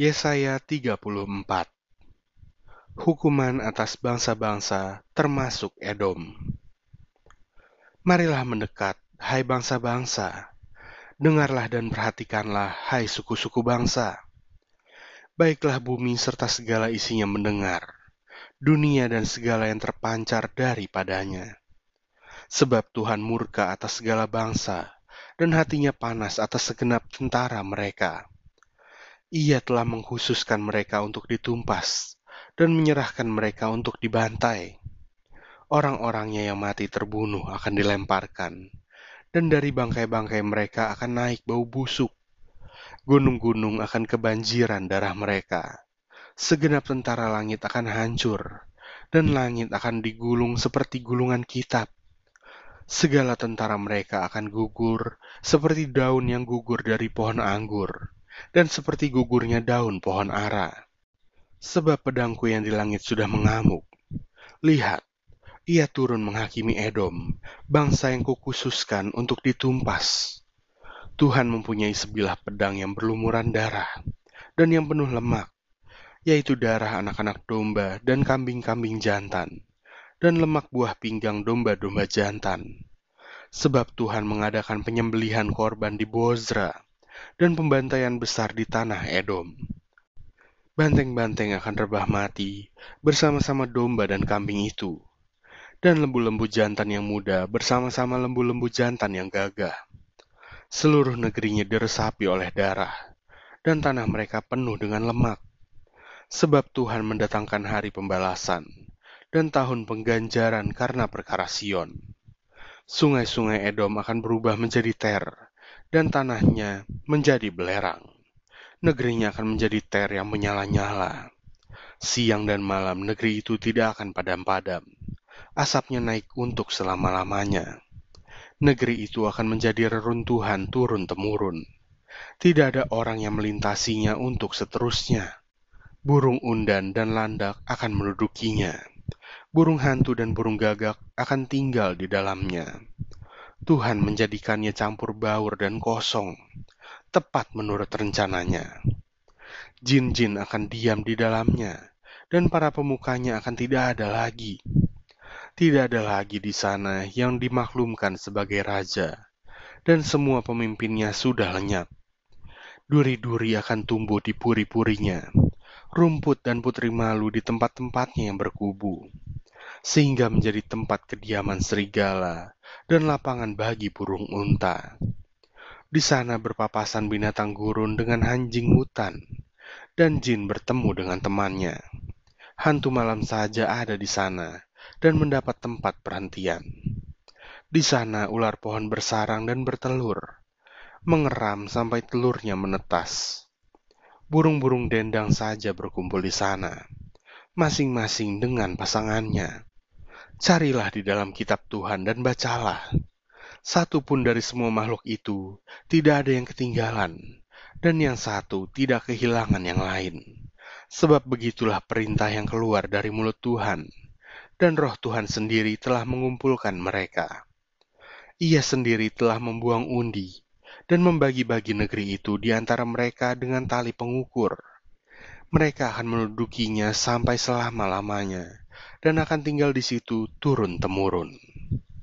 Yesaya 34 Hukuman atas bangsa-bangsa termasuk Edom Marilah mendekat, hai bangsa-bangsa. Dengarlah dan perhatikanlah, hai suku-suku bangsa. Baiklah bumi serta segala isinya mendengar, dunia dan segala yang terpancar daripadanya. Sebab Tuhan murka atas segala bangsa, dan hatinya panas atas segenap tentara mereka ia telah mengkhususkan mereka untuk ditumpas dan menyerahkan mereka untuk dibantai. Orang-orangnya yang mati terbunuh akan dilemparkan, dan dari bangkai-bangkai mereka akan naik bau busuk. Gunung-gunung akan kebanjiran darah mereka. Segenap tentara langit akan hancur, dan langit akan digulung seperti gulungan kitab. Segala tentara mereka akan gugur seperti daun yang gugur dari pohon anggur dan seperti gugurnya daun pohon ara. Sebab pedangku yang di langit sudah mengamuk. Lihat, ia turun menghakimi Edom, bangsa yang kukhususkan untuk ditumpas. Tuhan mempunyai sebilah pedang yang berlumuran darah, dan yang penuh lemak, yaitu darah anak-anak domba dan kambing-kambing jantan, dan lemak buah pinggang domba-domba jantan. Sebab Tuhan mengadakan penyembelihan korban di Bozra, dan pembantaian besar di tanah Edom. Banteng-banteng akan rebah mati bersama-sama domba dan kambing itu, dan lembu-lembu jantan yang muda bersama-sama lembu-lembu jantan yang gagah. Seluruh negerinya diresapi oleh darah, dan tanah mereka penuh dengan lemak. Sebab Tuhan mendatangkan hari pembalasan dan tahun pengganjaran karena perkara Sion. Sungai-sungai Edom akan berubah menjadi ter, dan tanahnya menjadi belerang. Negerinya akan menjadi ter yang menyala-nyala. Siang dan malam negeri itu tidak akan padam-padam. Asapnya naik untuk selama-lamanya. Negeri itu akan menjadi reruntuhan turun-temurun. Tidak ada orang yang melintasinya untuk seterusnya. Burung undan dan landak akan mendudukinya. Burung hantu dan burung gagak akan tinggal di dalamnya. Tuhan menjadikannya campur baur dan kosong, tepat menurut rencananya. Jin-jin akan diam di dalamnya, dan para pemukanya akan tidak ada lagi. Tidak ada lagi di sana yang dimaklumkan sebagai raja, dan semua pemimpinnya sudah lenyap. Duri-duri akan tumbuh di puri-purinya, rumput dan putri malu di tempat-tempatnya yang berkubu, sehingga menjadi tempat kediaman serigala dan lapangan bagi burung unta. Di sana berpapasan binatang gurun dengan anjing hutan, dan jin bertemu dengan temannya. Hantu malam saja ada di sana dan mendapat tempat perhentian. Di sana ular pohon bersarang dan bertelur, mengeram sampai telurnya menetas. Burung-burung dendang saja berkumpul di sana, masing-masing dengan pasangannya. Carilah di dalam kitab Tuhan dan bacalah. Satu pun dari semua makhluk itu tidak ada yang ketinggalan, dan yang satu tidak kehilangan yang lain. Sebab begitulah perintah yang keluar dari mulut Tuhan, dan roh Tuhan sendiri telah mengumpulkan mereka. Ia sendiri telah membuang undi, dan membagi-bagi negeri itu di antara mereka dengan tali pengukur. Mereka akan mendudukinya sampai selama-lamanya dan akan tinggal di situ turun-temurun.